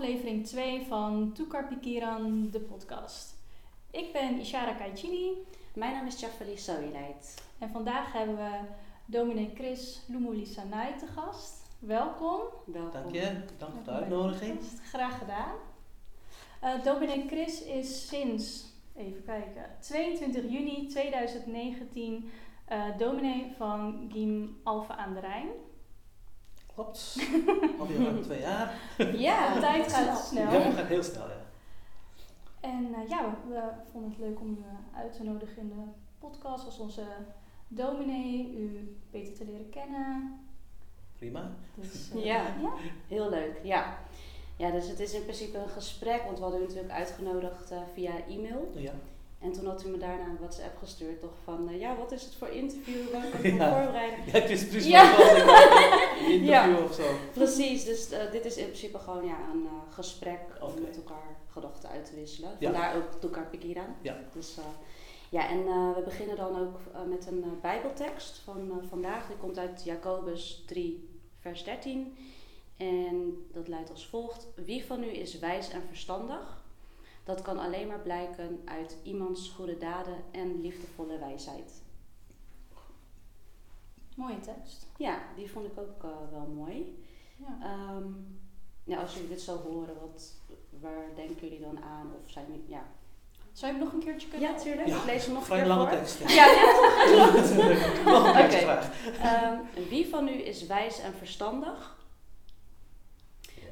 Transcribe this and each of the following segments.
aflevering 2 van Toekar Pikiran, de podcast. Ik ben Ishara Kaichini. Mijn naam is Jafali Soileit. En vandaag hebben we dominee Chris Lumuli-Sanai te gast. Welkom. Welkom. Dank je, dank voor de uitnodiging. Graag gedaan. Uh, dominee Chris is sinds, even kijken, 22 juni 2019 uh, dominee van Giem Alphen aan de Rijn. Klopt. Alweer ruim twee jaar. Ja, de tijd gaat snel. Ja, het gaat heel snel, ja. En uh, ja, we, we, vonden het leuk om u uit te nodigen in de podcast als onze dominee, u beter te leren kennen. Prima. Dus, uh, ja, ja, heel leuk. Ja. ja, dus het is in principe een gesprek, want we hadden u natuurlijk uitgenodigd uh, via e-mail. Ja. En toen had u me daarna een WhatsApp gestuurd, toch van, uh, ja, wat is het voor interview, waar kan ik me voorbereiden? Ja, het is precies ja. interview ja. of zo. Precies, dus uh, dit is in principe gewoon ja, een uh, gesprek okay. om met elkaar gedachten uit te wisselen. Vandaar ja. ook Toekar Pikiran. Ja. Dus, ja, en we beginnen dan ook met een bijbeltekst van vandaag. Die komt uit Jacobus 3, vers 13. En dat luidt als volgt. Wie van u is wijs en verstandig? Dat kan alleen maar blijken uit iemands goede daden en liefdevolle wijsheid. Mooie tekst. Ja, die vond ik ook uh, wel mooi. Ja. Um, ja, als jullie dit zo horen, wat, waar denken jullie dan aan? Of zijn jullie, ja. Zou je hem nog een keertje kunnen? Ja, natuurlijk. Ja, ik lees hem nog een keer lange voor. tekst. Ja, ja, ja nog een um, Wie van u is wijs en verstandig?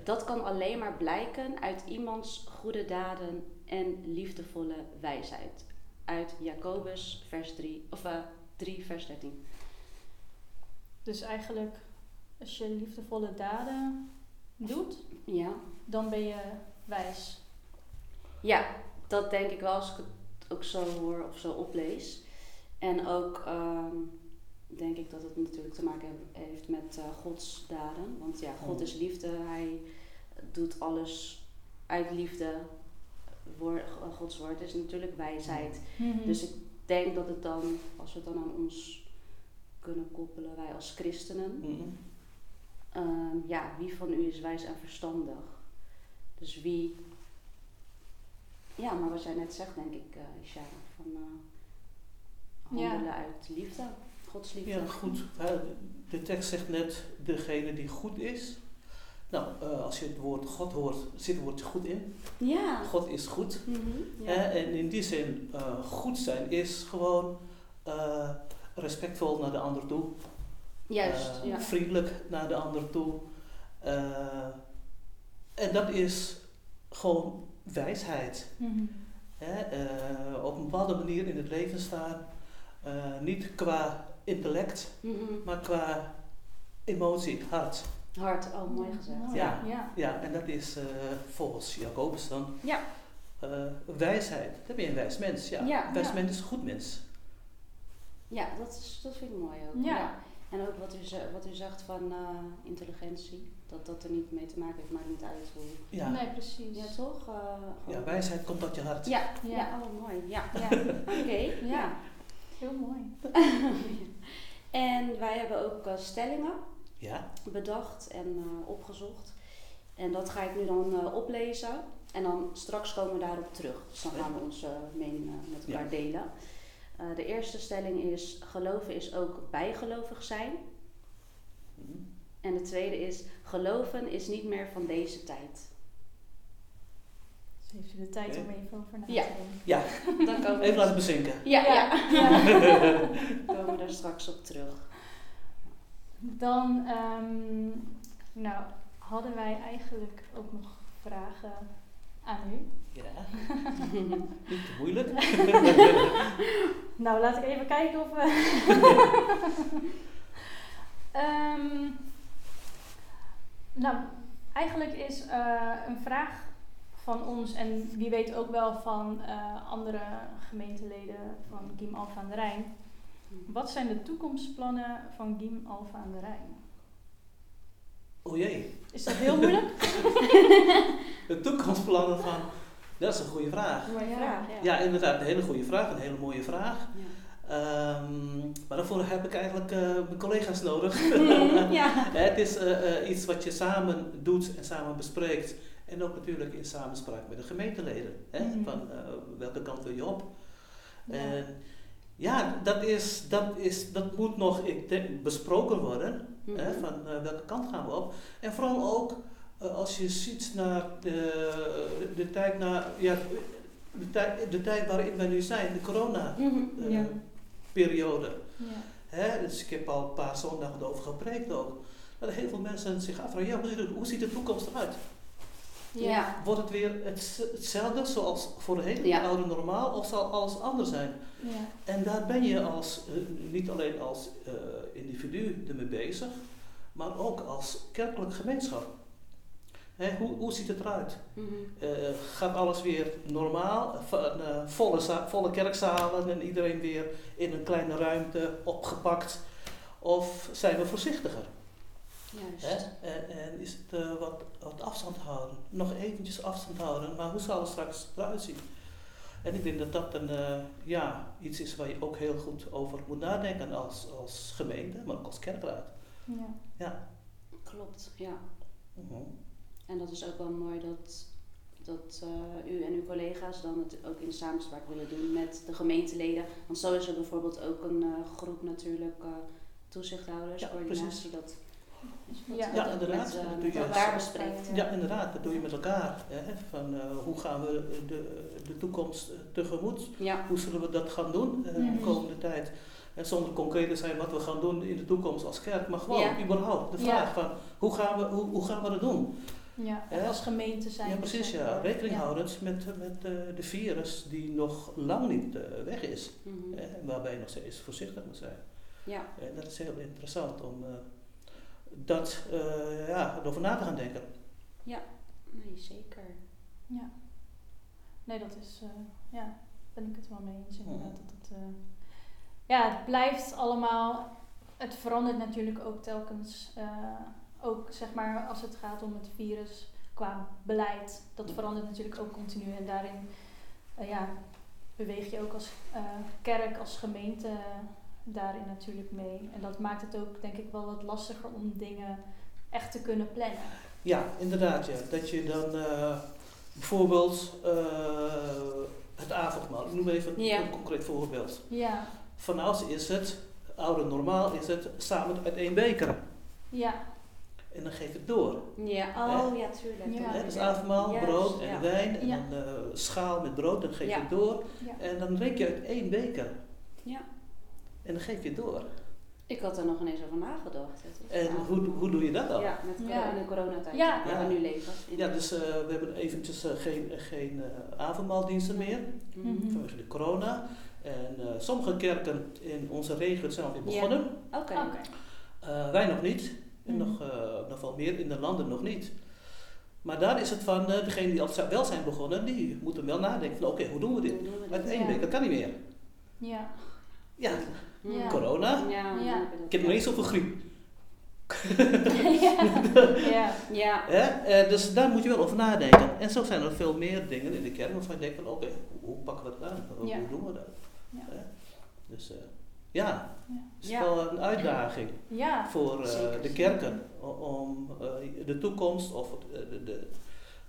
Dat kan alleen maar blijken uit iemands goede daden en liefdevolle wijsheid. Uit Jacobus vers 3, of, uh, 3 vers 13. Dus eigenlijk, als je liefdevolle daden doet, ja. dan ben je wijs. Ja, dat denk ik wel als ik het ook zo hoor of zo oplees. En ook um, denk ik dat het natuurlijk te maken heeft met uh, Gods daden. Want ja, God is liefde. Hij doet alles uit liefde. Woord, Gods woord is natuurlijk wijsheid. Mm-hmm. Dus ik denk dat het dan, als we het dan aan ons kunnen koppelen, wij als christenen. Mm-hmm. Um, ja, wie van u is wijs en verstandig? Dus wie. Ja, maar wat jij net zegt, denk ik, uh, Isha, van uh, handelen ja. uit liefde, Gods liefde. Ja, goed. De tekst zegt net, degene die goed is. Nou, uh, als je het woord God hoort, zit het woord goed in. Ja. God is goed. Mm-hmm, ja. en in die zin, goed zijn is gewoon respectvol naar de ander toe. Juist, uh, ja. Vriendelijk naar de ander toe. Uh, en dat is gewoon wijsheid. Hè? Uh, op een bepaalde manier in het leven staan. niet qua intellect, mm-hmm. maar qua emotie, hart. Hart, oh mooi gezegd. Ja, ja. ja en dat is volgens Jacobus dan ja. wijsheid. Dan ben je een wijs mens. Ja. ja een wijs ja. mens is een goed mens. Ja, dat, is, dat vind ik mooi ook. Ja. ja. En ook wat u, wat u zegt van uh, intelligentie, dat dat er niet mee te maken heeft, maakt niet uit hoe. Ja. Nee, precies. Ja, toch? Uh, ja, wijsheid komt uit je hart. Ja, ja. ja. oh mooi. Ja, ja. oké. Okay. ja. heel mooi. en wij hebben ook uh, stellingen ja. bedacht en opgezocht. En dat ga ik nu dan oplezen. En dan straks komen we daarop terug. Dus dan gaan we onze meningen met elkaar ja. delen. Uh, de eerste stelling is: geloven is ook bijgelovig zijn. Mm. En de tweede is: geloven is niet meer van deze tijd. Dus heeft u de tijd okay. om even over na te denken? Ja, dan komen even laten bezinken. Ja, ja. ja. ja. komen we daar straks op terug. Dan, um, nou, hadden wij eigenlijk ook nog vragen aan u. Ja, niet te moeilijk. nou, laat ik even kijken of we. um, nou, eigenlijk is uh, een vraag van ons en wie weet ook wel van uh, andere gemeenteleden van Giem Alpha aan de Rijn. Wat zijn de toekomstplannen van Giem Alpha aan de Rijn? O jee. Is dat heel moeilijk? De toekomstplannen van. Dat is een goede vraag. Mooie vraag, ja. Ja, inderdaad, een hele goede vraag, een hele mooie vraag. Ja. Um, maar daarvoor heb ik eigenlijk uh, mijn collega's nodig. ja. het is uh, uh, iets wat je samen doet en samen bespreekt En ook natuurlijk in samenspraak met de gemeenteleden. Hè? Mhm. Van eh, welke kant wil je op? Ja. En ja, dat, is, dat, is, dat moet nog ik denk, besproken worden. Mhm. Hè, van eh, welke kant gaan we op? En vooral ook eh, als je ziet naar de, de tijd naar, ja, de, tijd, de tijd waarin wij nu zijn, de corona Mhm. eh, Ja. periode. Ja. Hè, dus ik heb al een paar zondagen over gepreekt ook. Dat heel veel mensen zich afvragen, ja, hoe, ziet het, hoe ziet de toekomst eruit? Ja. Wordt het weer het, hetzelfde zoals voorheen, Ja. het oude normaal, of zal alles anders zijn? Ja. En daar ben je als, eh, niet alleen als eh, individu ermee bezig, maar ook als kerkelijk gemeenschap. Hè, hoe, hoe ziet het eruit? Mhm. Eh, gaat alles weer normaal? V- eh, volle, za- volle kerkzalen en iedereen weer in een kleine ruimte opgepakt? Of zijn we voorzichtiger? Juist. Hè? En, en is het eh, wat, wat afstand houden? Nog eventjes afstand houden, maar hoe zal het straks eruit zien? En ik denk dat dat een, eh, ja, iets is waar je ook heel goed over moet nadenken als, als gemeente, maar ook als kerkraad. Ja. Ja. Klopt, ja. Mhm. En dat is ook wel mooi dat, dat eh, u en uw collega's dan het ook in samenspraak willen doen met de gemeenteleden. Want zo is er bijvoorbeeld ook een eh, groep natuurlijk uh, toezichthouders, Ja, coördinatie. precies. Dat, Ja. dat Ja, inderdaad, Met, eh, dat doe met je elkaar bespreekt. Ja, inderdaad, dat doe je met elkaar. Hè? Van, eh, hoe gaan we de, de toekomst eh, tegemoet? Ja, Hoe zullen we dat gaan doen eh, de komende tijd? En zonder concreet te zijn wat we gaan doen in de toekomst als kerk, maar gewoon Ja. überhaupt de Ja. vraag van hoe gaan we, hoe, hoe gaan we dat doen? Ja. Ja. Als gemeente zijn. Ja, precies, ja. Rekening Ja. houdend met, met eh, de virus die nog lang niet eh, weg is. mhm. hè, en waarbij je nog steeds voorzichtig moet zijn. ja. En dat is heel interessant om eh, dat, eh, ja, erover na te gaan denken. nee, zeker. Ja. Nee, dat is, eh, ja, ben ik het wel mee eens inderdaad. Mhm. Dat het, eh, ja, het blijft allemaal, het verandert natuurlijk ook telkens, eh, ook zeg maar als het gaat om het virus qua beleid. Dat verandert natuurlijk ook continu en daarin, eh, ja, beweeg je ook als eh, kerk, als gemeente daarin natuurlijk mee. En dat maakt het ook denk ik wel wat lastiger om dingen echt te kunnen plannen. Ja, inderdaad, ja. Dat je dan eh, bijvoorbeeld eh, het avondmaal, ik noem even Ja. een concreet voorbeeld. Ja, Vanouds is het, oude normaal is het, samen uit één beker. ja, En dan geef je het door. Ja, oh ja, tuurlijk. Ja. Dus avondmaal, brood en ja. wijn en Ja. een eh, schaal met brood, dan geef je Ja. het door. ja. En dan drink je uit één beker. Ja. En dan geef je het door. Ik had daar nog ineens over nagedacht. En hoe, hoe doe je dat dan? Ja, met corona, Ja. in de coronatijd Ja. waar we nu leven. Ja, dus eh, we hebben eventjes eh, geen, geen eh, avondmaaldiensten meer Mhm. Mhm. vanwege de corona. En eh, sommige kerken in onze regio zijn alweer Ja. begonnen. Oké. Oké. Eh, wij nog niet. En Mhm. nog, eh, nog wel meer in de landen nog niet. Maar daar is het van, eh degenen die al wel zijn begonnen, die moeten wel nadenken van oké, hoe doen we dit? Hoe doen we Met één week, dat kan niet meer. Ja. Ja. Ja. corona. Ja, Ik heb nog niet zoveel griep. ja. ja. Ja? Eh, dus daar moet je wel over nadenken. En zo zijn er veel meer dingen in de kerk waarvan je denkt van oké, hoe, hoe pakken we dat aan? Hoe, Ja. hoe doen we dat? Ja. Dus eh, ja, Ja. het is Ja. wel een uitdaging Ja. voor eh, Zeker, de kerken om eh, de toekomst of eh, de, de,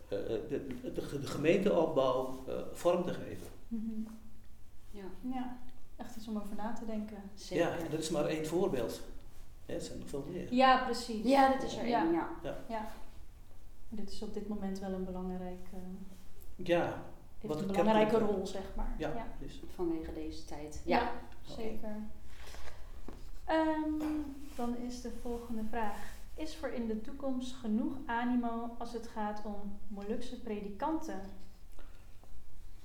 eh, de, de, gemeenteopbouw vorm te geven. Mhm. ja, Ja. Echt iets om over na te denken. zeker. Ja, en dat is maar één voorbeeld. Hè, Er zijn nog veel meer. Ja, precies. Ja, dat is er Ja. één, ja. Ja. Dit is op dit moment wel een belangrijke, Ja, heeft Wat een belangrijke rol, zeg maar. ja, ja. dus. Vanwege deze tijd. Ja, Ja. zeker. Ehm, dan is de volgende vraag. Is er in de toekomst genoeg animo als het gaat om Molukse predikanten?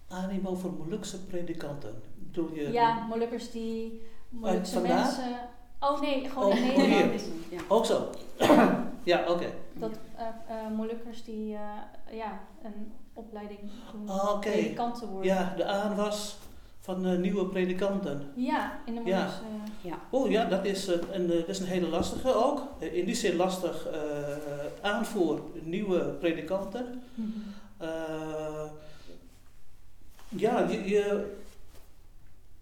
Animo voor Molukse predikanten. Doe je Ja, Molukkers die Molukse vandaar? mensen... Oh nee, gewoon Oh, in Nederland. Ja. ook zo? ja, oké. Dat eh eh, Molukkers die eh, ja, een opleiding doen Ah, oké. predikanten worden. Ja, de aanwas van eh, nieuwe predikanten. Ja, in de Ja. Molukse... Oh ja, dat is een, een, eh, dat is een hele lastige ook. Eh, In die zin lastig eh aanvoer nieuwe predikanten. Mhm. Eh, ja, je, je,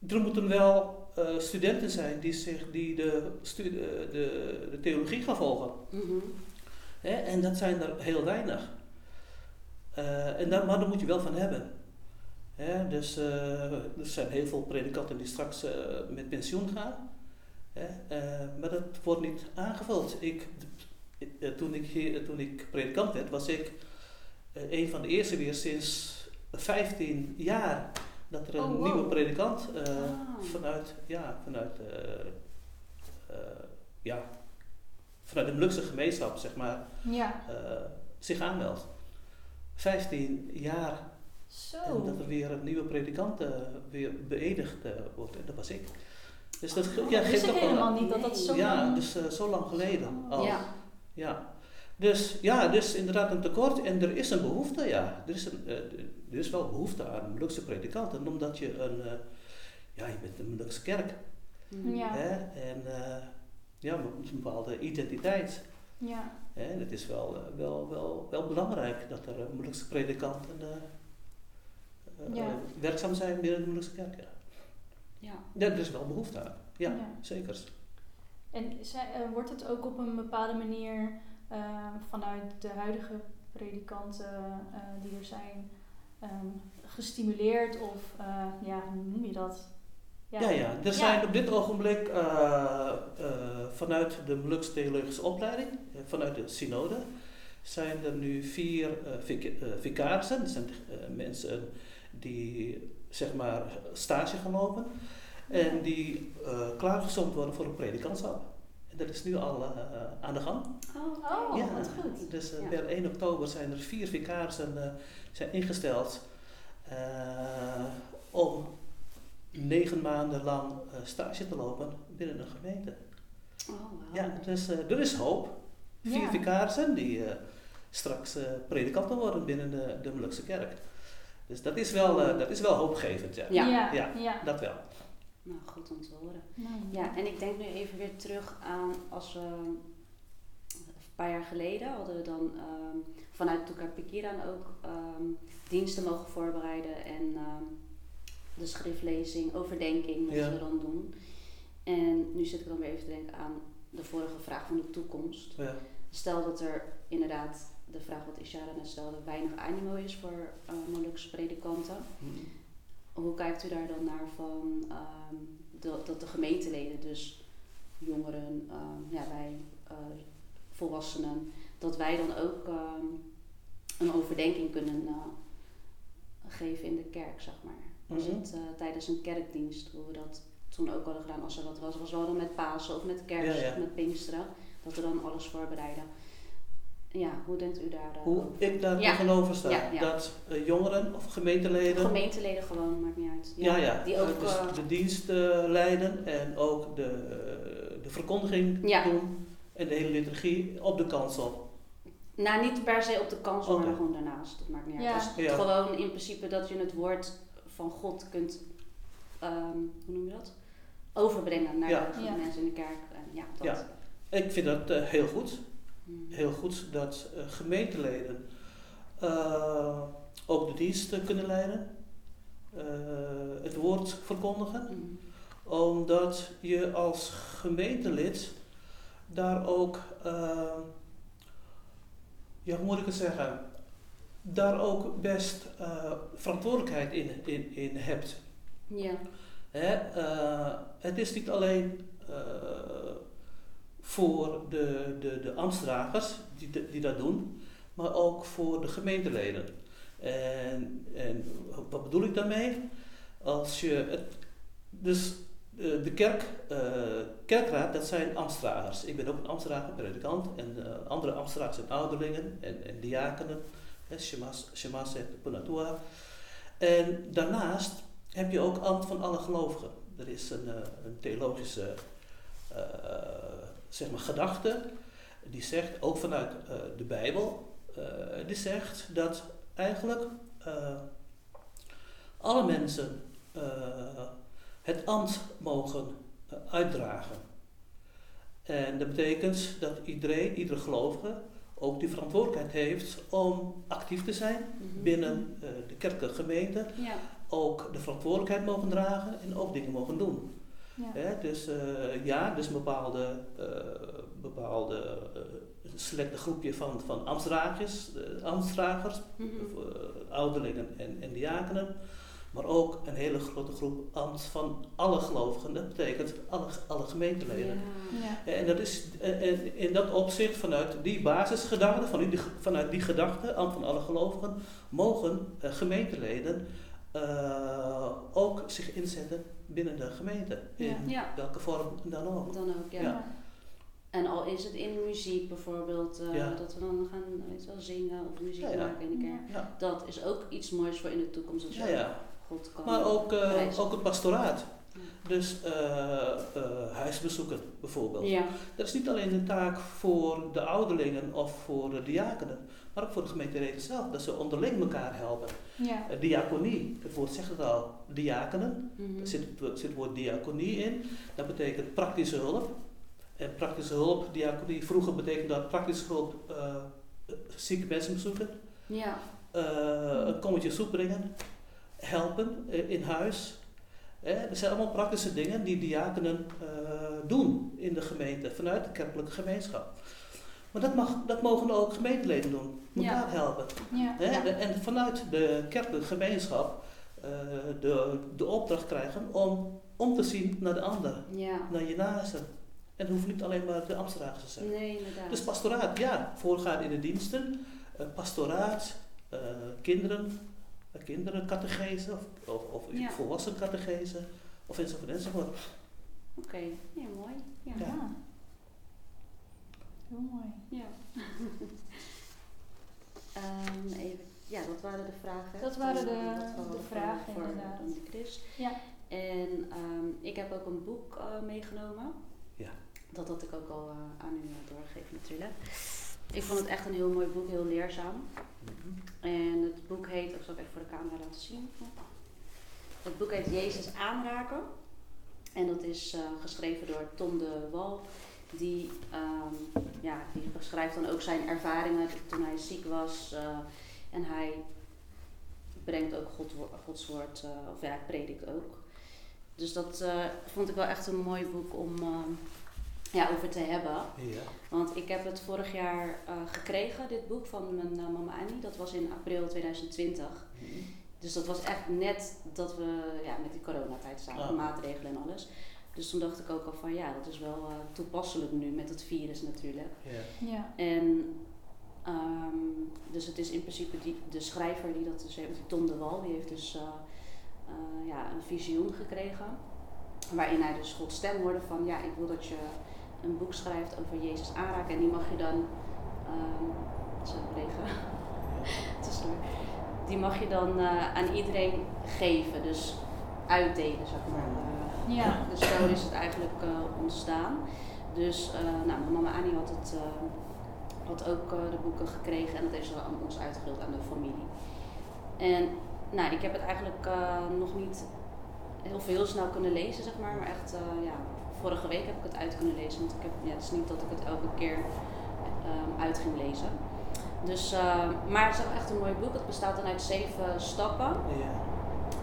er moeten wel eh, studenten zijn die, zich, die de, stu- de, de, theologie gaan volgen. Mhm. Hè? En dat zijn er heel weinig. Eh, en daar, maar daar moet je wel van hebben. Dus eh, er zijn heel veel predikanten die straks eh, met pensioen gaan. Hè, eh, maar dat wordt niet aangevuld. Ik, toen, ik hier, toen ik predikant werd, was ik een van de eerste weer sinds 15 jaar dat er een Oh, wow. nieuwe predikant Ah. vanuit, ja, vanuit, ja, vanuit de Molukse gemeenschap, zeg maar, Ja, zich aanmeldt. 15 jaar zo. en dat er weer een nieuwe predikant eh, weer beëdigd eh, wordt. En dat was ik. Dus dat Oh, ja, dat geeft ik helemaal niet dat dat zo Ja, lang- dus eh, zo lang geleden al. Ja. Ja. Dus ja, dus inderdaad een tekort en er is een behoefte, ja. Er is, een, eh, er is wel behoefte aan Molukse predikanten, omdat je een, eh, ja, je bent een Molukse kerk. Mhm. Ja. Hè? En eh, ja, een bepaalde identiteit. Ja, Hè? En het is wel, wel, wel, wel belangrijk dat er uh, Molukse predikanten Ja. werkzaam zijn binnen de Molukse kerk. Ja. Ja. Er is wel behoefte aan. Ja, zeker. En zij, eh, wordt het ook op een bepaalde manier eh, vanuit de huidige predikanten eh, die er zijn ehm, gestimuleerd of eh, ja, hoe noem je dat? Ja, ja. Er Ja. zijn op dit ogenblik eh, eh, vanuit de Molukse Theologische Opleiding, eh, vanuit de synode, zijn er nu vier eh vic- eh, vicarissen. Dat zijn eh, mensen die zeg maar stage gaan lopen en die eh klaargestoomd worden voor een predikantschap. En dat is nu al eh, aan de gang. Oh, Oh, wat goed. Dus eh, Ja. per 1 oktober zijn er vier vicarissen eh, zijn ingesteld eh, om negen maanden lang eh, stage te lopen binnen een gemeente. Oh, wauw. Ja, dus eh, er is hoop. Vier Ja. vicarissen die eh, straks eh, predikanten worden binnen de, de Molukse kerk. Dus dat is wel, eh, dat is wel hoopgevend, ja. Ja. ja, Ja. ja. Dat wel. Nou, goed om te horen. Nou, Ja, en ik denk nu even weer terug aan als we een paar jaar geleden hadden we dan ehm, vanuit Tukar Pikiran ook ehm, diensten mogen voorbereiden en ehm, de schriftlezing, overdenking mochten Ja. we dan doen. En nu zit ik dan weer even te denken aan de vorige vraag van de toekomst. Ja. Stel dat er inderdaad, de vraag wat Ishara net stelde, weinig animo is voor uh, Molukse predikanten. Hm. Hoe kijkt u daar dan naar van ehm, dat, dat de gemeenteleden, dus jongeren, ehm, ja, wij eh, volwassenen, dat wij dan ook ehm, een overdenking kunnen eh, geven in de kerk, zeg maar. Was Mhm. het eh, tijdens een kerkdienst, hoe we dat toen ook hadden gedaan, als er wat was, was wel dan met Pasen of met kerst Ja, ja. of met Pinksteren, dat we dan alles voorbereiden. Ja, hoe denkt u daar Hoe over? ik daar Ja. tegenover sta, Ja, ja. dat eh, jongeren of gemeenteleden Gemeenteleden gewoon, maakt niet uit. Ja, ja. Die ook, Eh, dus eh, de dienst leiden en ook de, de verkondiging Ja. doen en de hele liturgie op de kansel. Nou, niet per se op de kans, Oké. maar gewoon daarnaast. Dat maakt niet uit. Dus Ja. gewoon in principe dat je het woord van God kunt, ehm, hoe noem je dat? Overbrengen naar Ja. de Ja. mensen in de kerk. En ja, dat. Ja. Ik vind dat heel goed. Mm. Heel goed dat eh, gemeenteleden eh, ook de dienst eh, kunnen leiden, eh, het woord verkondigen, Mm. omdat je als gemeentelid daar ook, ja, hoe moet ik het zeggen, daar ook best verantwoordelijkheid in, in, in hebt. Ja. Hè, het is niet alleen voor de, de, de ambtsdragers die, die dat doen, maar ook voor de gemeenteleden. En, en wat bedoel ik daarmee? Als je het, dus eh, de kerk, eh, kerkraad, dat zijn ambtsdragers. Ik ben ook een ambtsdrager, predikant, en eh, andere ambtsdragers zijn ouderlingen en, en diakenen, shemas, en punatua. En daarnaast heb je ook ambt van alle gelovigen. Er is een, een theologische zeg maar gedachte die zegt, ook vanuit eh, de Bijbel, eh, die zegt dat eigenlijk eh, alle mensen het ambt mogen uitdragen. En dat betekent dat iedereen, iedere gelovige, ook die verantwoordelijkheid heeft om actief te zijn Mhm. binnen de kerkelijke gemeente Ja. ook de verantwoordelijkheid mogen dragen en ook dingen mogen doen. Ja. Hè, dus eh, ja, dus een bepaalde, eh, bepaalde eh, selecte groepje van, van ambtsdragers, ambtsdragers Mhm. ouderlingen en, en diakenen. Maar ook een hele grote groep ambt van alle gelovigen. Dat betekent alle, alle gemeenteleden. Ja. Ja. En dat is en- en in dat opzicht, vanuit die basisgedachte, van die, vanuit die gedachte, ambt van alle gelovigen, mogen eh, gemeenteleden eh, ook zich inzetten binnen de gemeente. In Ja. Welke vorm dan ook. Dan ook, ja. Ja. En al is het in muziek bijvoorbeeld, eh, Ja. dat we dan gaan weet wel, zingen of muziek Ja, ja. maken in de kerk. Ja, Dat is ook iets moois voor in de toekomst als ja. God kan Maar ook, eh, ook het pastoraat. Dus eh, eh, huisbezoeken bijvoorbeeld. Ja, Dat is niet alleen een taak voor de ouderlingen of voor de diakenen, maar ook voor de gemeenteleden zelf. Dat ze onderling elkaar helpen. Ja. Eh, diaconie, het woord zegt het al, diakenen. Mhm. Er zit, het- zit het woord diaconie in. Dat betekent praktische hulp. En praktische hulp, diaconie, vroeger betekende dat praktische hulp eh, zieke mensen bezoeken. ja. eh, een kommetje soep brengen, helpen in huis. Hè, dat zijn allemaal praktische dingen die diakenen doen in de gemeente, vanuit de kerkelijke gemeenschap. Maar dat, mag, dat mogen ook gemeenteleden doen, helpen. Ja. Hè, Ja. de- En vanuit de kerkelijke gemeenschap eh, de, de opdracht krijgen om om te zien naar de ander, naar je naaste. En het hoeft niet alleen maar de ambtsdragers te zijn. Nee, inderdaad. Dus pastoraat, ja, voorgaan in de diensten, eh, pastoraat, eh, kinderen, kinderen catechese of, of, of Ja. volwassen catechese of enzovoort enzovoort. Oké, ja, mooi. Ja. Ja. Ja. Heel mooi. Ja. Ehm, even, ja, dat waren de vragen. Dat waren de- de vragen, voor, inderdaad. Chris. Ja. En ehm, ik heb ook een boek eh, meegenomen. Ja. Dat had ik ook al eh, aan u eh, doorgegeven natuurlijk. Ik vond het echt een heel mooi boek, heel leerzaam. En het boek heet, ik zal het even voor de camera laten zien. Het boek heet Jezus aanraken. En dat is eh, geschreven door Tom de Wal. Die, ehm, ja, die beschrijft dan ook zijn ervaringen toen hij ziek was. eh, en hij brengt ook God, Gods woord, eh, of ja, predikt ook. Dus dat eh, vond ik wel echt een mooi boek om ja, over te hebben. Ja. Want ik heb het vorig jaar gekregen, dit boek van mijn mama Annie. Dat was in april 2020. Dus dat was echt net dat we ja, met die coronatijd zaten, maatregelen en alles. Dus toen dacht ik ook al van ja, dat is wel eh, toepasselijk nu met het virus natuurlijk. Ja. Ja. En ehm, dus het is in principe die, de schrijver die dat dus heeft, die Tom de Wal, die heeft dus eh, eh, ja, een visioen gekregen. Waarin hij dus Gods stem hoorde van ja, ik wil dat je een boek schrijft over Jezus aanraken. En die mag je dan, ehm zo liggen, tussendoor. Die mag je dan eh, aan iedereen geven, dus uitdelen zeg maar. Ja. dus zo is het eigenlijk eh, ontstaan. Dus eh, nou, mijn mama Annie had, het, eh, had ook eh, de boeken gekregen en dat heeft ze aan ons uitgedeeld aan de familie. En nou, ik heb het eigenlijk eh, nog niet heel veel snel kunnen lezen, zeg maar. Maar echt, eh, ja, vorige week heb ik het uit kunnen lezen. Want ik heb, ja, het is niet dat ik het elke keer eh, uit ging lezen. Dus, eh, maar het is ook echt een mooi boek. Het bestaat dan uit zeven stappen Ja.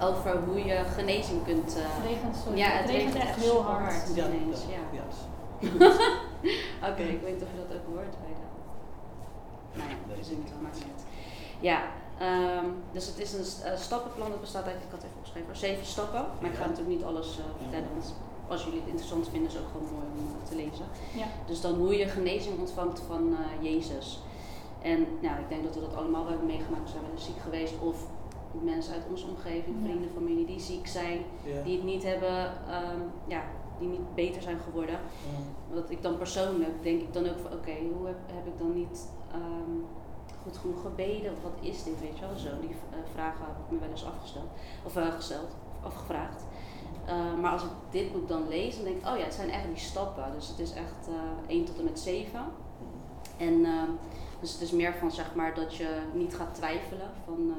Over hoe je genezing kunt... eh, Het regent, sorry. ja, het, regent echt heel hard. Ja, ineens, ja, ja. ja. Oké, ik weet niet of je dat ook hoort bij de. Nou ja, het wel, ik maakt niet. Ja, ehm, dus het is een eh, stappenplan dat bestaat uit, ik had het even opgeschreven, zeven stappen. Maar ik ga natuurlijk niet alles eh, vertellen, want als jullie het interessant vinden, is het ook gewoon mooi om te lezen. Ja. Dus dan hoe je genezing ontvangt van eh, Jezus. En nou, ik denk dat we dat allemaal hebben meegemaakt. We zijn wel ziek geweest of mensen uit onze omgeving, Ja. vrienden, familie die ziek zijn, Ja. die het niet hebben, ehm, ja, die niet beter zijn geworden. Mm. Wat ik dan persoonlijk denk ik dan ook van oké, hoe heb, heb ik dan niet ehm, goed genoeg gebeden? Of wat is dit, weet je wel? Zo, die eh, vragen heb ik me wel eens afgesteld. Of uh, gesteld, of afgevraagd. Uh, maar als ik dit boek dan lees, dan denk ik, oh ja, het zijn echt die stappen. Dus het is echt uh, 1 tot en met 7. En uh, dus het is meer van zeg maar dat je niet gaat twijfelen van, uh,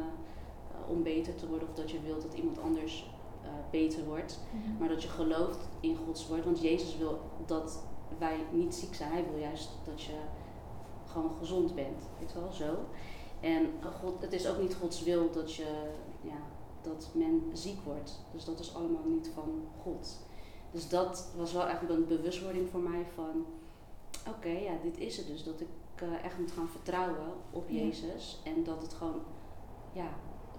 om beter te worden of dat je wilt dat iemand anders uh, beter wordt. Mhm. Maar dat je gelooft in Gods woord. Want Jezus wil dat wij niet ziek zijn. Hij wil juist dat je gewoon gezond bent. Weet wel, zo. En God, het is ook niet Gods wil dat, je, ja, dat men ziek wordt. Dus dat is allemaal niet van God. Dus dat was wel echt een bewustwording voor mij van, oké, ja, dit is het dus. Dat ik eh, echt moet gaan vertrouwen op Ja. Jezus. En dat het gewoon, ja,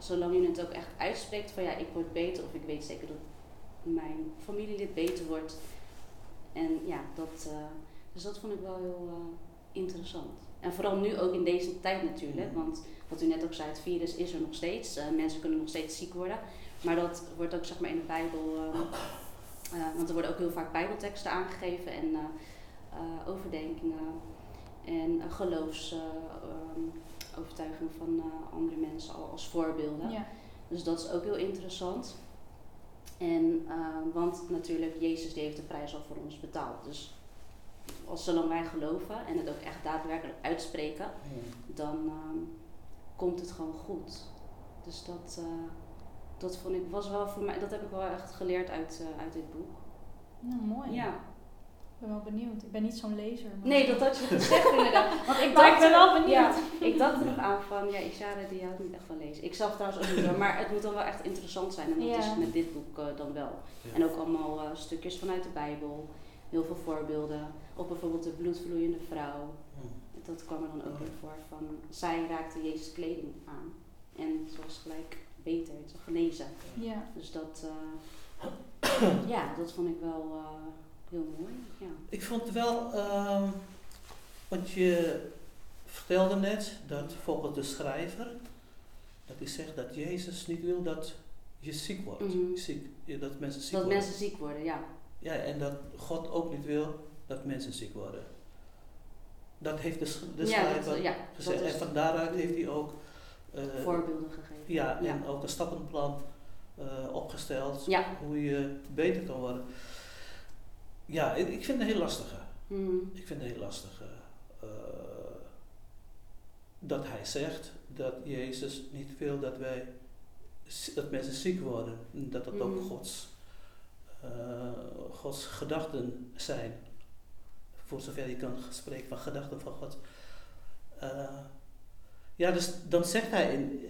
zolang je het ook echt uitspreekt van ja, ik word beter of ik weet zeker dat mijn familielid beter wordt. En ja, dat, eh, dus dat vond ik wel heel eh, interessant. En vooral nu ook in deze tijd natuurlijk, want wat u net ook zei, het virus is er nog steeds. Eh, mensen kunnen nog steeds ziek worden. Maar dat wordt ook zeg maar in de Bijbel, eh, eh, want er worden ook heel vaak Bijbelteksten aangegeven en overdenkingen en uh, geloofsovertuigingen van eh, andere mensen al als voorbeelden. Ja. Dus dat is ook heel interessant. En, eh, want natuurlijk, Jezus die heeft de prijs al voor ons betaald. Dus als zolang wij geloven en het ook echt daadwerkelijk uitspreken, dan ehm, komt het gewoon goed. Dus dat, eh, dat vond ik, was wel voor mij, dat heb ik wel echt geleerd uit, eh, uit dit boek. Nou, mooi. Ja. Ik ben wel benieuwd. Ik ben niet zo'n lezer. maar- Nee, dat had je gezegd inderdaad. Want ik Maar dacht ik ben wel benieuwd. Ja, ik dacht er nog aan van, ja, Ishara die houdt niet echt van lezen. Ik zelf trouwens ook niet hoor, maar het moet dan wel echt interessant zijn. En dat Ja. is met dit boek eh, dan wel. Ja. En ook allemaal eh, stukjes vanuit de Bijbel. Heel veel voorbeelden. Of bijvoorbeeld de bloedvloeiende vrouw. Dat kwam er dan ook in voor. Van, zij raakte Jezus kleding aan. En ze was gelijk beter, ze was genezen. Ja. Dus dat, eh, ja, dat vond ik wel eh, heel mooi. Ja. Ik vond wel, ehm, want je vertelde net dat volgens de schrijver, dat hij zegt dat Jezus niet wil dat je ziek wordt. Mhm. Ziek, ja, dat mensen ziek Dat worden. mensen ziek worden, ja. Ja, en dat God ook niet wil dat mensen ziek worden. Dat heeft de, de ja, schrijver dat, ja, gezegd. En van daaruit heeft hij ook eh, voorbeelden gegeven. ja, Ja. en ook een stappenplan eh, opgesteld Ja. hoe je beter kan worden. Ja, ik vind het heel lastige. Mhm. Ik vind het heel lastig eh, dat hij zegt dat Jezus niet wil dat wij dat mensen ziek worden, dat dat ook Mhm. Gods, eh, Gods gedachten zijn. Voor zover je kan spreken van gedachten van God. Eh, ja, dus dan zegt hij in,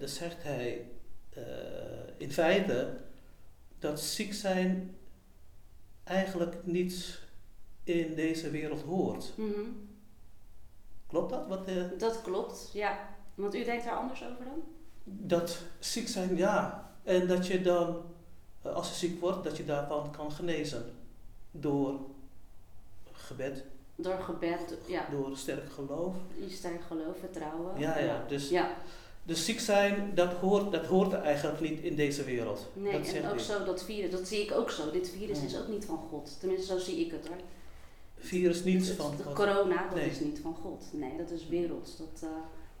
dan zegt hij in feite dat ziek zijn eigenlijk niet in deze wereld hoort. Mhm. Klopt dat? Wat, eh, Dat klopt, ja. Want u denkt daar anders over dan? dat ziek zijn, ja. En dat je dan, eh, als je ziek wordt, dat je daarvan kan genezen. Door gebed, Door gebed, ja. door sterk geloof. Je sterk geloof, vertrouwen. Ja, ja. Dus, Ja, dus ziek zijn, dat hoort, dat hoort eigenlijk niet in deze wereld. nee, dat en ook zo dat virus, dat zie ik ook zo. Dit virus is ook niet van God. Tenminste, zo zie ik het hoor. Virus niet van de God. corona, dat Nee. is niet van God. Nee, dat is werelds. Dat, eh,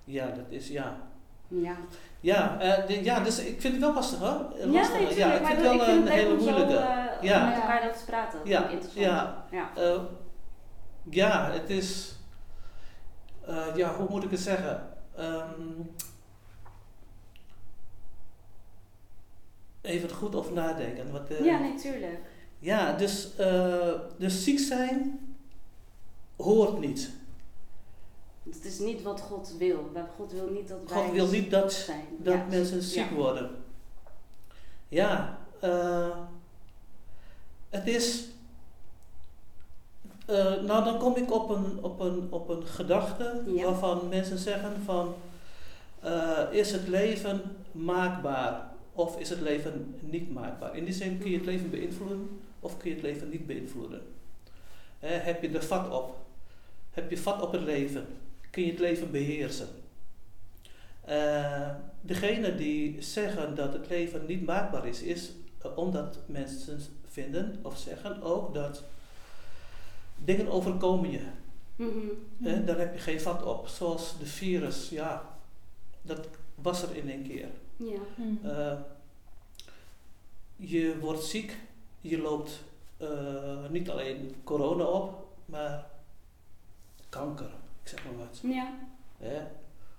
Ja, dat is, ja. ja. Ja, eh, de- ja, dus ik vind het wel lastig hoor. Ja, lastig. nee, tuurlijk, ja, ik vind het wel ik vind een hele zo, moeilijke. eh, Ja. om met elkaar over te praten. Ja, interessant. ja. ja. Ja, het is. ja, hoe moet ik het zeggen? Ehm, even goed over nadenken. Wat, eh, Ja, nee, tuurlijk. ja, dus, eh, dus ziek zijn hoort niet. Het is niet wat God wil. God wil niet dat wij God wil niet dat, zijn. dat Ja, mensen ziek ja. worden. Ja, eh, het is. nou, dan kom ik op een, op een, op een gedachte Ja. waarvan mensen zeggen van is het leven maakbaar of is het leven niet maakbaar? In die zin kun je het leven beïnvloeden of kun je het leven niet beïnvloeden. Heb je er vat op? Heb je vat op het leven? Kun je het leven beheersen? Eh degene die zeggen dat het leven niet maakbaar is, is eh, omdat mensen vinden of zeggen ook dat dingen overkomen je. Hè, daar heb je geen vat op. Zoals de virus, ja, dat was er in één keer. Ja. Mhm. Eh, je wordt ziek, je loopt eh, niet alleen corona op, maar kanker, ik zeg maar wat. Ja. Hè?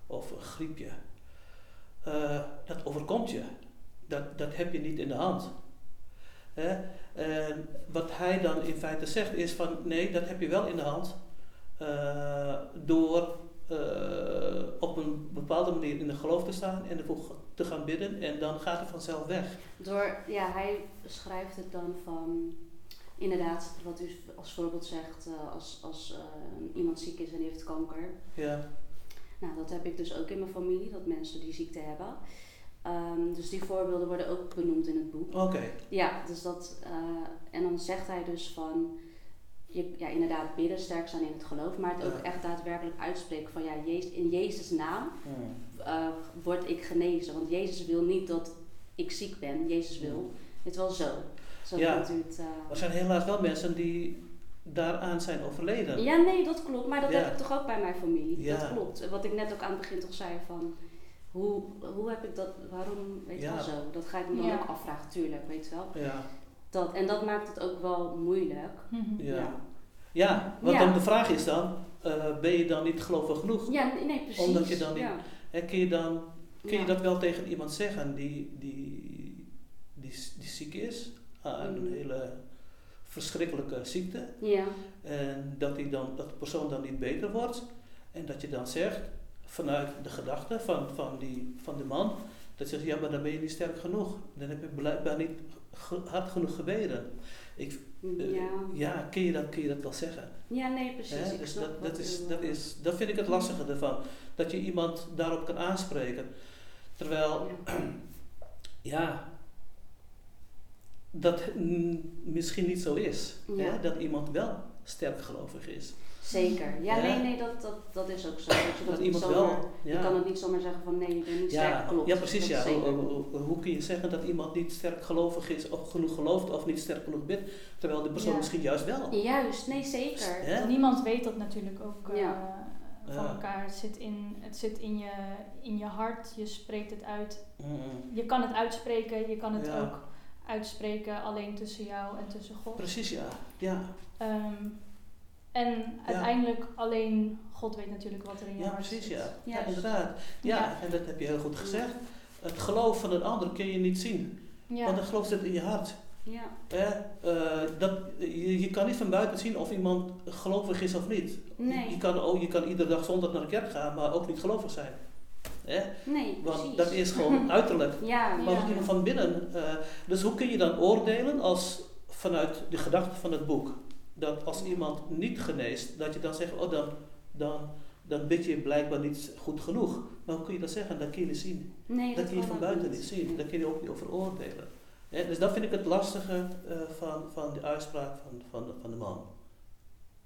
Of een griepje. Eh, dat overkomt je. Dat, dat heb je niet in de hand. Hè? En wat hij dan in feite zegt is van nee, dat heb je wel in de hand. eh, door eh, op bepaalde manier in de geloof te staan en ervoor te gaan bidden en dan gaat het vanzelf weg. Door, ja, hij schrijft het dan van, inderdaad, wat u als voorbeeld zegt, eh, als, als eh, iemand ziek is en heeft kanker. Ja, Nou, dat heb ik dus ook in mijn familie, dat mensen die ziekte hebben. Ehm, dus die voorbeelden worden ook benoemd in het boek. oké. Ja, dus dat, eh, en dan zegt hij dus van, je, ja, inderdaad bidden, sterk zijn in het geloof, maar het ook echt daadwerkelijk uitspreken van, ja, Jezus, in Jezus' naam Hmm. eh, word ik genezen. Want Jezus wil niet dat ik ziek ben, Jezus wil het wel zo. Zo Ja. het... eh, Er zijn helaas wel mensen die daaraan zijn overleden. Ja, nee, dat klopt. Maar dat Ja. heb ik toch ook bij mijn familie. Ja. Dat klopt. Wat ik net ook aan het begin toch zei van... Hoe, hoe heb ik dat... Waarom, weet je Ja. wel zo? Dat ga ik me dan Ja. ook afvragen, tuurlijk, weet je wel. Ja, Dat, en dat maakt het ook wel moeilijk. Mhm. ja. Ja. want Ja. dan de vraag is dan, eh, ben je dan niet gelovig genoeg? Ja, nee, precies. Omdat je dan niet- Ja. En kun je dan kun je dat wel tegen iemand zeggen die, die, die, die ziek is aan een Mhm. hele verschrikkelijke ziekte Ja. en dat, die dan, dat de persoon dan niet beter wordt en dat je dan zegt vanuit de gedachte van, van, die, van de man dat je zegt ja maar dan ben je niet sterk genoeg dan heb je blijkbaar niet hard genoeg gebeden ik, eh, ja. ja kun je, dat, kun je dat wel zeggen ja, nee, precies. Hè, dus dat, is, dat, is, dat vind ik het lastige ervan. Dat je iemand daarop kan aanspreken. Terwijl, Ja. ja, dat misschien niet zo is. Ja. Hè? Dat iemand wel sterk gelovig is. Zeker. Ja, Ja. nee, nee, dat, dat, dat is ook zo. Dat je, dat iemand zomaar, wel. Je kan het niet zomaar zeggen van nee, je bent niet sterk. ja, Klopt. ja precies. Ja. Hoe, hoe, hoe- hoe kun je zeggen dat iemand niet sterk gelovig is of genoeg gelooft of niet sterk genoeg bidt, terwijl de persoon Ja. misschien juist wel. Juist, nee, zeker. Niemand weet dat natuurlijk ook eh, Ja. van Ja. elkaar. Het zit, in, het zit in, je, in je hart, je spreekt het uit. Mm, Je kan het uitspreken, je kan het Ja. ook uitspreken alleen tussen jou en tussen God. Precies, ja. ja. Ehm, en uiteindelijk alleen God weet natuurlijk wat er in je Ja, precies, zit. ja. Ja, Juist. inderdaad. Ja, Ja. en dat heb je heel goed gezegd. Het geloof van een ander kun je niet zien, Ja. want het geloof zit in je hart. Ja. Hè? Eh, dat, je, je kan niet van buiten zien of iemand gelovig is of niet. Nee. Je, kan, oh, je kan iedere dag zondag naar de kerk gaan, maar ook niet gelovig zijn. Hè? Nee, Want precies. dat is gewoon uiterlijk. Ja, Maar Ja. van binnen. eh, dus hoe kun je dan oordelen als vanuit de gedachte van het boek? Dat als iemand niet geneest, dat je dan zegt, oh dan, dan, dan bid je blijkbaar niet goed genoeg. Maar hoe kun je dat zeggen? Dat kun je niet zien. nee, Dat kun je van buiten niet zien. Daar kun je ook niet over oordelen. Dus dat vind ik het lastige eh, van, van de uitspraak van, van, van de man.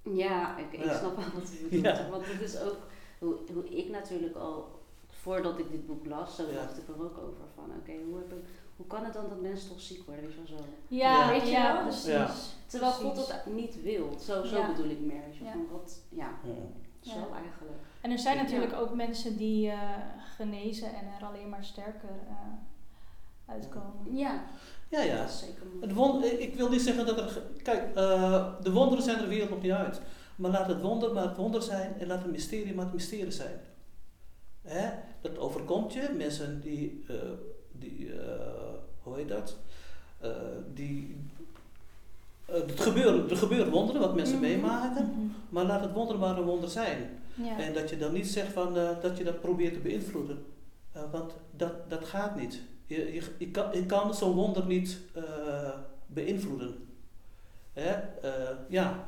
Ja, ik, ik Ja. snap wel wat u bedoelt. Ja. Want het is ook hoe, hoe ik natuurlijk al, voordat ik dit boek las, zo dacht ik er ook over van, oké, hoe, heb ik- hoe kan het dan dat mensen toch ziek worden, weet je wel zo. Ja, Ja. Weet je ja, wel? precies. Ja. Terwijl God dat niet wil, zo, zo Ja. bedoel ik meer. weet je, Ja. Van wat, ja, zo Ja. eigenlijk. En er zijn Ja. natuurlijk ook mensen die eh, genezen en er alleen maar sterker eh, uitkomen. Ja, Ja, ja. dat is zeker mooi. Het won- ik wil niet zeggen dat er. Kijk, eh, de wonderen zijn er wereld nog niet uit. Maar laat het wonder maar het wonder zijn en laat het mysterie maar het mysterie zijn. Hè? Dat overkomt je. Mensen die. eh, die eh, hoe heet dat? Eh, die. eh, het gebeuren, er gebeuren wonderen wat mensen Mhm. meemaken. Mhm. Maar laat het wonder maar een wonder zijn. Ja. En dat je dan niet zegt van, eh, dat je dat probeert te beïnvloeden. Want dat, dat gaat niet. Je, je, je kan, je kan zo'n wonder niet beïnvloeden. Hè? Ja,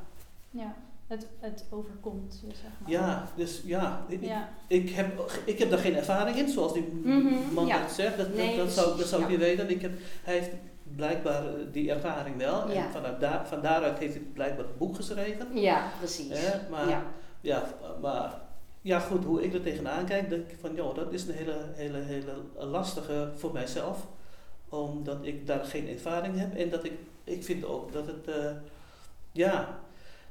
ja. Het, het overkomt je, zeg maar. ja, dus ja, ik, Ja. ik, heb, ik heb daar geen ervaring in, zoals die Mhm, man ja. dat zegt. Dat, Nee, dat, dat zou, dat zou ik ja. niet weten. Ik heb, hij heeft blijkbaar eh, die ervaring wel. Ja. En vanuit daar, van daaruit heeft hij blijkbaar het boek geschreven. Ja, precies. Hè? Maar, ja. Ja, maar ja, goed, hoe ik er tegenaan kijk, denk ik van, joh, dat is een hele, hele, hele lastige voor mijzelf. Omdat ik daar geen ervaring heb en dat ik, ik vind ook dat het, eh, ja,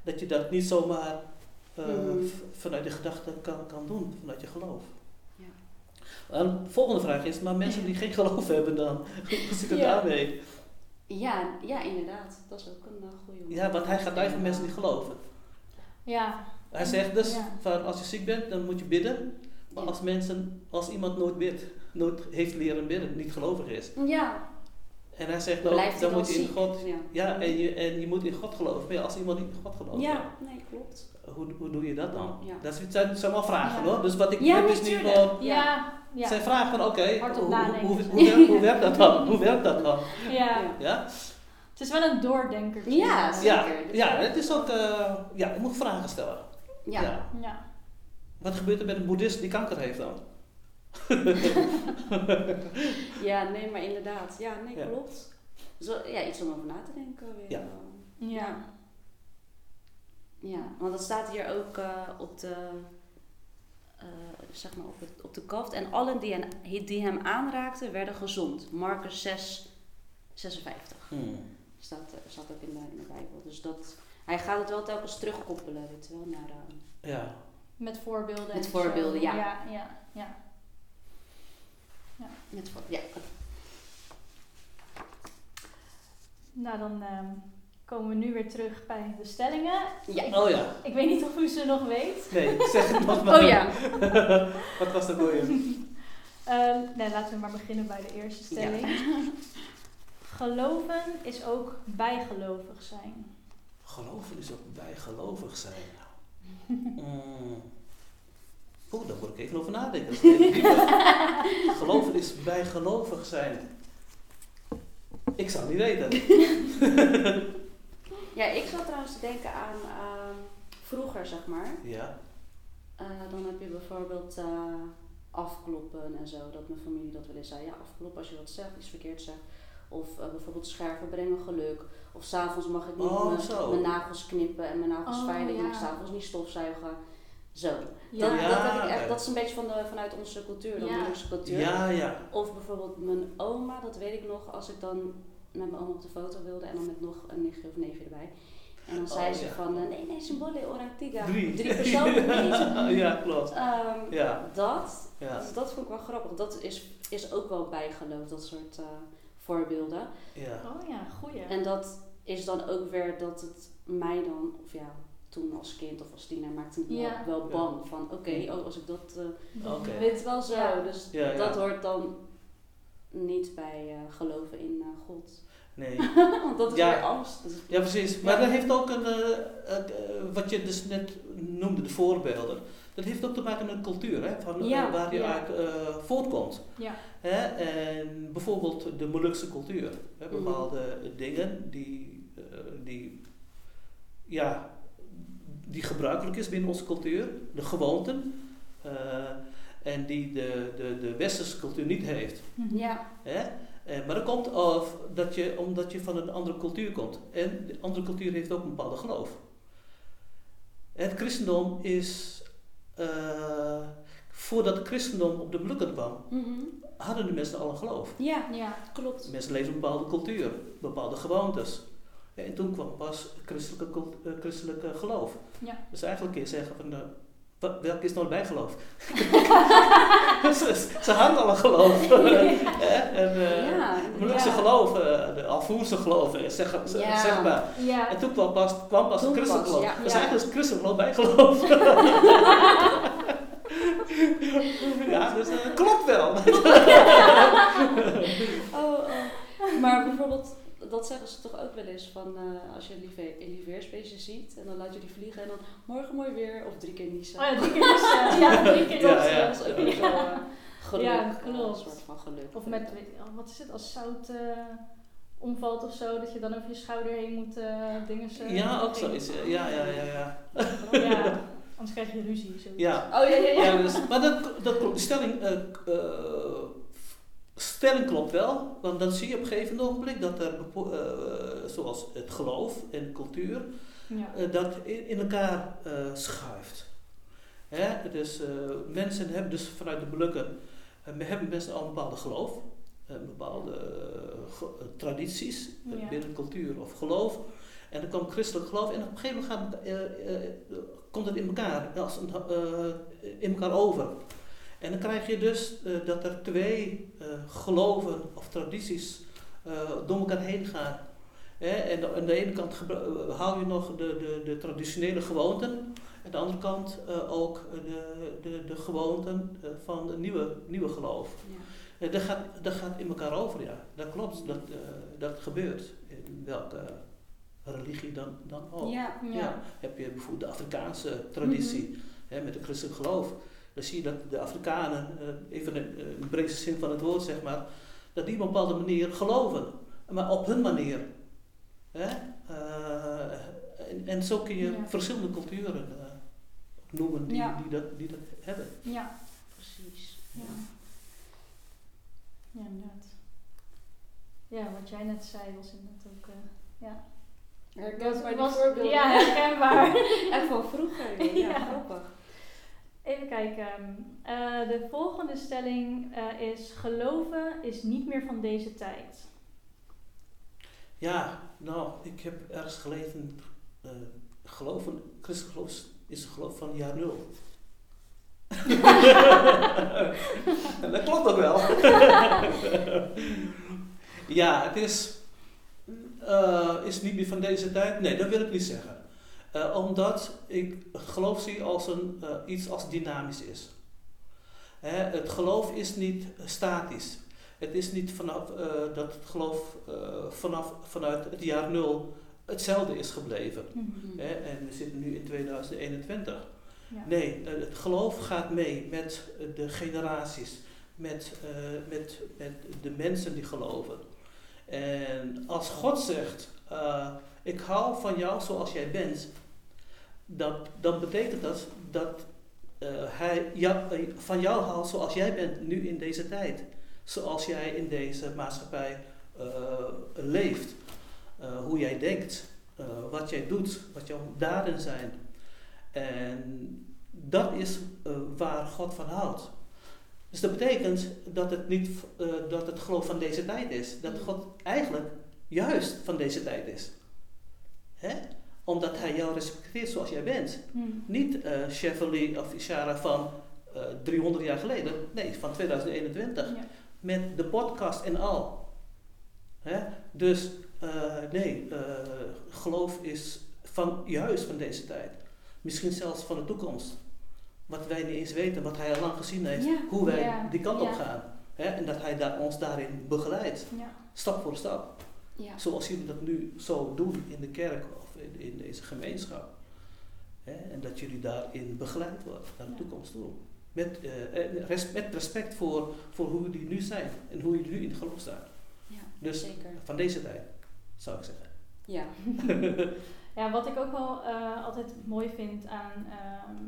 dat je dat niet zomaar eh, v- vanuit de gedachte kan, kan doen, vanuit je geloof. Ja. En de volgende vraag is, maar mensen die geen geloof hebben dan, hoe zit het Ja. daarmee? Ja, ja, inderdaad. Dat is ook een uh, goede Ja, want hij gaat uit van mensen die geloven. Ja. Hij zegt dus, Ja. van als je ziek bent, dan moet je bidden. Maar als mensen, als iemand nooit bidt, nooit heeft leren bidden, niet gelovig is, Ja, En hij zegt ook, Blijft dan moet je in? God... Ja, Ja, en je, en je moet in God geloven. Maar als iemand niet in God gelooft, ja nee, klopt. hoe, hoe doe je dat dan? Ja. Dat zijn, zijn wel vragen Ja. hoor. Dus wat ik Ja, heb is niet gewoon... Ja, ja. zijn vragen van oké, hoe, hoe, hoe, werkt, hoe werkt dat dan? Hoe werkt dat dan? ja. Ja, Het is wel een doordenker. Ja, Ja. zeker. ja, het is ook... eh, ja, je moet vragen stellen. Ja. Ja. ja. Wat gebeurt er met een boeddhist die kanker heeft dan? Ja, nee, maar inderdaad. Ja, nee, Ja. klopt. Zo, ja, iets om over na te denken weer. Ja. Ja. Ja, want dat staat hier ook eh, op de, eh, zeg maar op, het, op de kaft. En allen die, hen, die hem aanraakten werden gezond. Marcus 6, 56 Hmm. staat, eh, staat ook in de, in de Bijbel. Dus dat, hij gaat het wel telkens terugkoppelen, weet je wel, naar... Ja, Met voorbeelden. Met en voorbeelden, zo. ja. Ja, ja, ja. met, voor- ja. Nou, dan ehm, komen we nu weer terug bij de stellingen. ja. Ik, oh ja, ik weet niet of u ze nog weet. nee, zeg het nog maar. Oh ja. Wat was dat voor je? Ehm, nee, laten we maar beginnen bij de eerste stelling. Geloven is ook bijgelovig zijn. Geloven is ook bijgelovig zijn. Mm. Oeh, daar moet ik even over nadenken. Geloven is bijgelovig zijn. Ik zou niet weten. ja, ik zat trouwens te denken aan ehm, vroeger, zeg maar. Ja. Eh, dan heb je bijvoorbeeld eh, afkloppen en zo. Dat mijn familie dat wel eens zei. Ja, afkloppen als je wat zegt, iets verkeerd zegt. Of eh, bijvoorbeeld scherven brengen geluk. Of s'avonds mag ik niet Oh, mijn- nagels knippen en mijn nagels Oh. En ik ja. s'avonds niet stofzuigen. Zo. Ja. Dat, Ja, dat, heb ik echt, dat is een beetje van de, vanuit onze cultuur, de Ja. Molukse cultuur. Ja, ja. Of bijvoorbeeld mijn oma, dat weet ik nog, als ik dan met mijn oma op de foto wilde en dan met nog een nichtje of neefje erbij. En dan Oh, zei ze ja. van, eh, nee, nee, symbole, orang tiga. Drie. Drie personen. nee, ja, klopt. Ehm, Ja, Dat, ja, dus dat vond ik wel grappig. Dat is, is ook wel bijgeloof, dat soort eh, voorbeelden. ja. Oh ja, goeie. En dat is dan ook weer dat het mij dan, of ja, toen als kind of als tiener maakte me Ja. wel, bang. Van oké, oh, als ik dat eh Oké. weet wel zo. Ja. Dus Ja, ja. dat hoort dan niet bij eh, geloven in eh, God. Nee. Want dat is Ja. weer angst. Dus- Ja, precies. Maar dat heeft ook een, eh, eh, eh, wat je dus net noemde, de voorbeelden. Dat heeft ook te maken met cultuur, hè, van, eh, waar je ja. uit eh, voortkomt. Ja. Hè? En bijvoorbeeld de Molukse cultuur. Hè? Mhm. Bepaalde dingen die, eh, die, ja, die gebruikelijk is binnen onze cultuur, de gewoonten, eh, en die de, de, de westerse cultuur niet heeft. Mhm. Ja, Hè? Eh, maar dat komt af dat je, omdat je van een andere cultuur komt. En de andere cultuur heeft ook een bepaalde geloof. Het christendom is, eh, voordat het christendom op de Molukken kwam, Mhm. hadden de mensen al een geloof. ja, Ja. klopt. Mensen leefden een bepaalde cultuur, bepaalde gewoontes. En toen kwam pas christelijke, eh, christelijke geloof. Ja. Dus eigenlijk kun je zeggen van, eh, wa- welk is nou bijgeloof? ze, ze hadden al een geloof. En, eh, Ja, Molukse Ja. geloof, eh, de Alvoerse geloof, eh, zeg, zeg, Ja. zeg maar. Ja. En toen kwam pas, kwam pas Toen christelijk geloof. ja. Dus eigenlijk is het christelijk geloof bijgeloof. ja, dus eh, klopt wel. Oh, oh. Maar bijvoorbeeld, dat zeggen ze toch ook wel eens van eh, als je een lieve- een lieveheersbeestje ziet en dan laat je die vliegen en dan morgen mooi weer of drie keer niezen. Oh ja, drie keer eh, ja, drie keer Ja, ja. Dat is ook weer zo geluk. Ja, eh, klopt. Een soort van geluk. Of met, oh, wat is het, als zout eh, omvalt of zo, dat je dan over je schouder heen moet dingen zo. Ja, ook zoiets. eh, Ja, ja, ja, ja. Ja, anders krijg je ruzie. Zo. Ja, Oh ja, ja, ja. ja dus, maar dat, dat klopt. De stelling, stelling klopt wel. Want dan zie je op een gegeven ogenblik dat er, eh, zoals het geloof en cultuur, Ja. eh, dat in, in elkaar eh, schuift. Hè? Dus mensen hebben dus vanuit de Molukken, eh, hebben mensen al een bepaalde geloof, bepaalde tradities Ja. binnen cultuur of geloof. En dan komt christelijk geloof en op een gegeven moment gaat, komt het in elkaar, als een, in elkaar over. En dan krijg je dus eh, dat er twee eh, geloven of tradities eh, door elkaar heen gaan. Hè? En de- aan de ene kant hou je nog de, de, de traditionele gewoonten. En aan de andere kant ook de, de, de gewoonten van het nieuwe, nieuwe geloof. Ja. Dat gaat, dat gaat in elkaar over, ja. Dat klopt, dat, dat gebeurt. In welke religie dan, dan ook. Ja. Ja. Ja, heb je bijvoorbeeld de Afrikaanse traditie Mhm. hè, met het christelijk geloof. Dan zie je dat de Afrikanen, eh, even in de breedste zin van het woord zeg maar, dat die op een bepaalde manier geloven, maar op hun manier. Hè? Eh, en, en zo kun je Ja. verschillende culturen eh, noemen die, Ja. die, dat, die dat hebben. Ja. Precies. Ja. Ja, inderdaad. Ja, wat jij net zei was inderdaad ook. eh, ja. Herkenbaar Was-. Ja, herkenbaar. En van vroeger. Ja, Ja. grappig. Even kijken. Eh, de volgende stelling eh, is: geloven is niet meer van deze tijd. Ja, nou, ik heb ergens gelezen, eh geloven, christelijk geloof is- een geloof van jaar nul. En dat klopt ook wel. ja, het is, is niet meer van deze tijd. Nee, dat wil ik niet zeggen. Eh, omdat ik geloof zie als een, eh, iets als dynamisch is. Hè, het geloof is niet statisch. Het is niet vanaf, eh, dat het geloof eh, vanaf, vanuit het jaar nul hetzelfde is gebleven. Mhm. Hè, en we zitten nu in 2021. Ja. Nee, eh, het geloof gaat mee met eh, de generaties, met, eh, met, met de mensen die geloven. En als God zegt, eh, ik hou van jou zoals jij bent, dat, dan betekent dat dat eh, hij eh, van jou houdt zoals jij bent nu in deze tijd. Zoals jij in deze maatschappij eh, leeft. Hoe jij denkt, wat jij doet, wat jouw daden zijn. En dat is waar God van houdt. Dus dat betekent dat het niet dat het geloof van deze tijd is. Dat God eigenlijk juist van deze tijd is. Hè? Omdat hij jou respecteert zoals jij bent. Hm. Niet eh Chevrolet of Ishara van eh 300 jaar geleden. Nee, van 2021. Ja. Met de podcast en al. Hè? Dus eh, nee, geloof is van, juist van deze tijd. Misschien zelfs van de toekomst. Wat wij niet eens weten, wat hij al lang gezien heeft. Ja. Hoe wij Ja. die kant op gaan. Hè? En dat hij daar, ons daarin begeleidt. Stap voor stap. Ja. Zoals jullie dat nu zo doen in de kerk in, in deze gemeenschap. Hè? En dat jullie daarin begeleid worden naar de toekomst toe. Met, eh, eh, res- met respect voor, voor hoe jullie nu zijn en hoe jullie nu in geloof staan. Ja, Dus zeker. van deze tijd, zou ik zeggen. Ja. Ja, wat ik ook wel eh, altijd mooi vind aan ehm,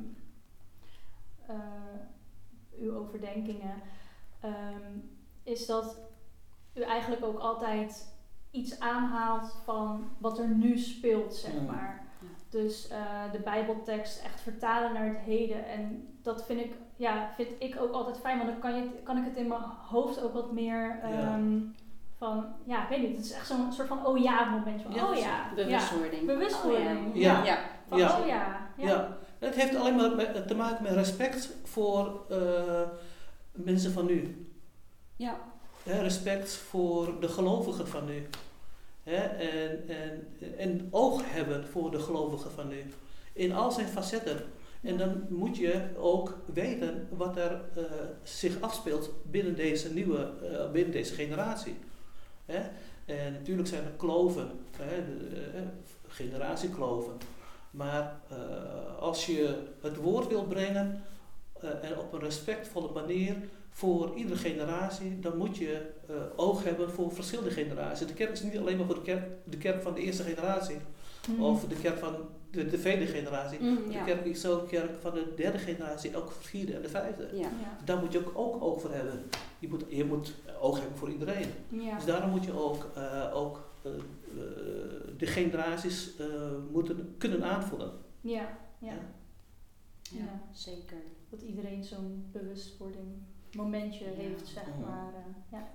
eh, uw overdenkingen, ehm, is dat u eigenlijk ook altijd iets aanhaalt van wat er nu speelt, zeg maar. Ja. Dus eh, de Bijbeltekst echt vertalen naar het heden. En dat vind ik, ja, vind ik ook altijd fijn, want dan kan, je, kan ik het in mijn hoofd ook wat meer Ja. ehm, van, ja, ik weet niet, het is echt zo'n soort van oh ja moment. Van, Ja, oh ja, ja. Bewustwording. Bewustwording. Oh, ja. Ja. ja. Van, Ja. oh ja. Ja. Ja. Het heeft alleen maar met- te maken met respect voor eh, mensen van nu. Ja. Respect voor de gelovigen van nu. Hè, en, en, en oog hebben voor de gelovigen van nu. In al zijn facetten. En dan moet je ook weten wat er eh, zich afspeelt binnen deze nieuwe, eh, binnen deze generatie. Hè? En natuurlijk zijn er kloven, hè, de, eh, generatiekloven. Maar als je het woord wil brengen en op een respectvolle manier voor iedere generatie, dan moet je eh, oog hebben voor verschillende generaties. De kerk is niet alleen maar voor de kerk, de kerk van de eerste generatie Mhm. of de kerk van de, de tweede generatie. Mm, De kerk is ook kerk van de derde generatie, ook de vierde en de vijfde. Ja. Ja. Daar moet je ook, ook oog voor hebben. Je moet, je moet oog hebben voor iedereen. Ja. Dus daarom moet je ook, eh, ook eh, de generaties eh, moeten kunnen aanvoelen. Ja. Ja. Ja. Ja, Ja. zeker. Dat iedereen zo'n bewustwording momentje Ja. heeft, zeg maar. eh, ja.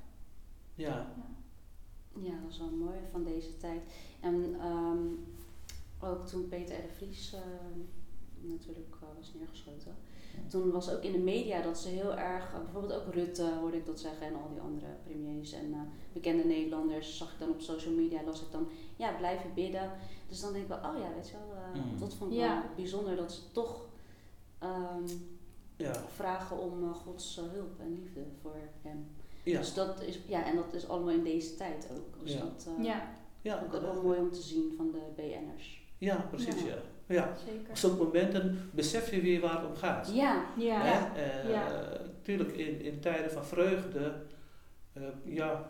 Ja. Ja, dat is wel mooi van deze tijd. En ehm, ook toen Peter R. de Vries eh, natuurlijk eh, was neergeschoten. Toen was ook in de media dat ze heel erg, bijvoorbeeld ook Rutte hoorde ik dat zeggen en al die andere premiers en eh, bekende Nederlanders zag ik dan op social media, las ik dan, ja, blijven bidden. Dus dan denk ik wel, oh ja, weet je wel, eh, Mm. dat vond ik Ja. wel bijzonder dat ze toch ehm, Ja. vragen om eh, Gods eh, hulp en liefde voor hem. Ja, Dus dat is, ja, en dat is allemaal in deze tijd ook. Dus Ja. dat uh, Ja, ja, ook wel mooi om te zien van de BN'ers. ja precies. Ja. Ja. Ja. zeker. Op zo'n momenten besef je weer waar het om gaat. Ja, Ja? Eh, Ja. Tuurlijk, in, in tijden van vreugde, eh, ja,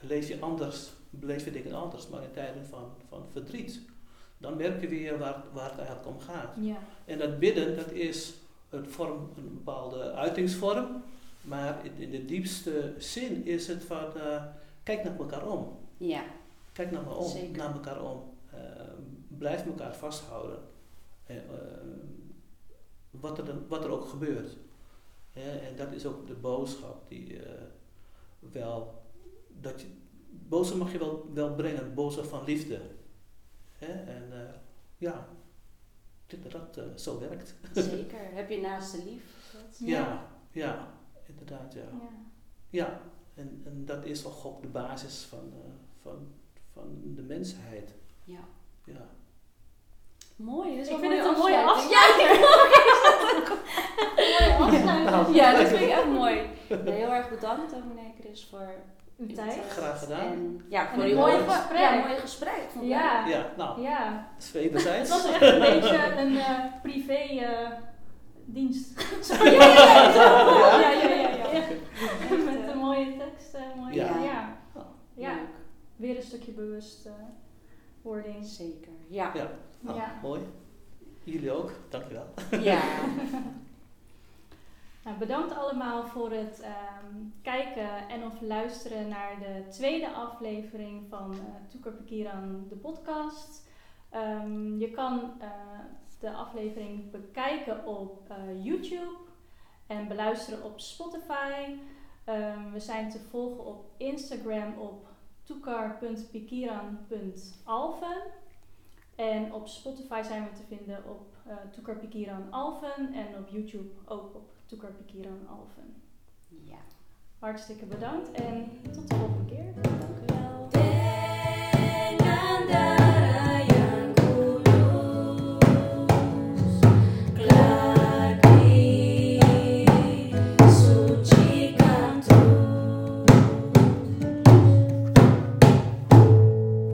leef je anders, beleef je dingen anders. Maar in tijden van, van verdriet, dan merk je weer waar, waar het eigenlijk om gaat. ja, En dat bidden, dat is een, vorm, een bepaalde uitingsvorm. Maar in, in de diepste zin is het van, eh, kijk naar elkaar om. ja, Kijk naar, me om, Zeker. naar elkaar om. Eh, blijf elkaar vasthouden. Eh, wat, er dan, wat er ook gebeurt. En dat is ook de boodschap die wel. Dat je, boodschap mag je wel, wel brengen, boodschap van liefde. En ja, dat dat eh, zo werkt. zeker. Heb je naaste lief? Dat- Ja, ja, inderdaad, ja. ja. Ja, en, en dat is toch ook de basis van, eh, van, van de mensheid. Ja. Ja. Mooi, dat is Ik wel vind het een mooie afsluiting. Mooie afsluiting. Ja, dat vind ik echt mooi. Heel erg bedankt, dominee Chris, voor Uw tijd. Graag gedaan. En, ja, voor een mooie gesprek. Ja, mooi gesprek. Vond ik Ja, Ja, nou, ja. dat is Het wederzijds. was echt een beetje een eh, privé eh, dienst. Ja, ja, ja. ja, ja. Met een mooie tekst. eh, mooie, Ja. ja. Ja. Leuk. weer een stukje bewustwording. Zeker, ja. Ja, nou, Ja. mooi. Jullie ook, dankjewel. Ja. Nou, bedankt allemaal voor het ehm, kijken en of luisteren naar de tweede aflevering van uh, Toeker Pekiran, de podcast. Ehm, je kan eh, de aflevering bekijken op eh, YouTube en beluisteren op Spotify. Ehm, we zijn te volgen op Instagram op toekar.pikiran.alven. En op Spotify zijn we te vinden op uh, Toekar Pikiran Alven en op YouTube ook op Alven. ja. Hartstikke bedankt en tot de volgende keer. Dank u.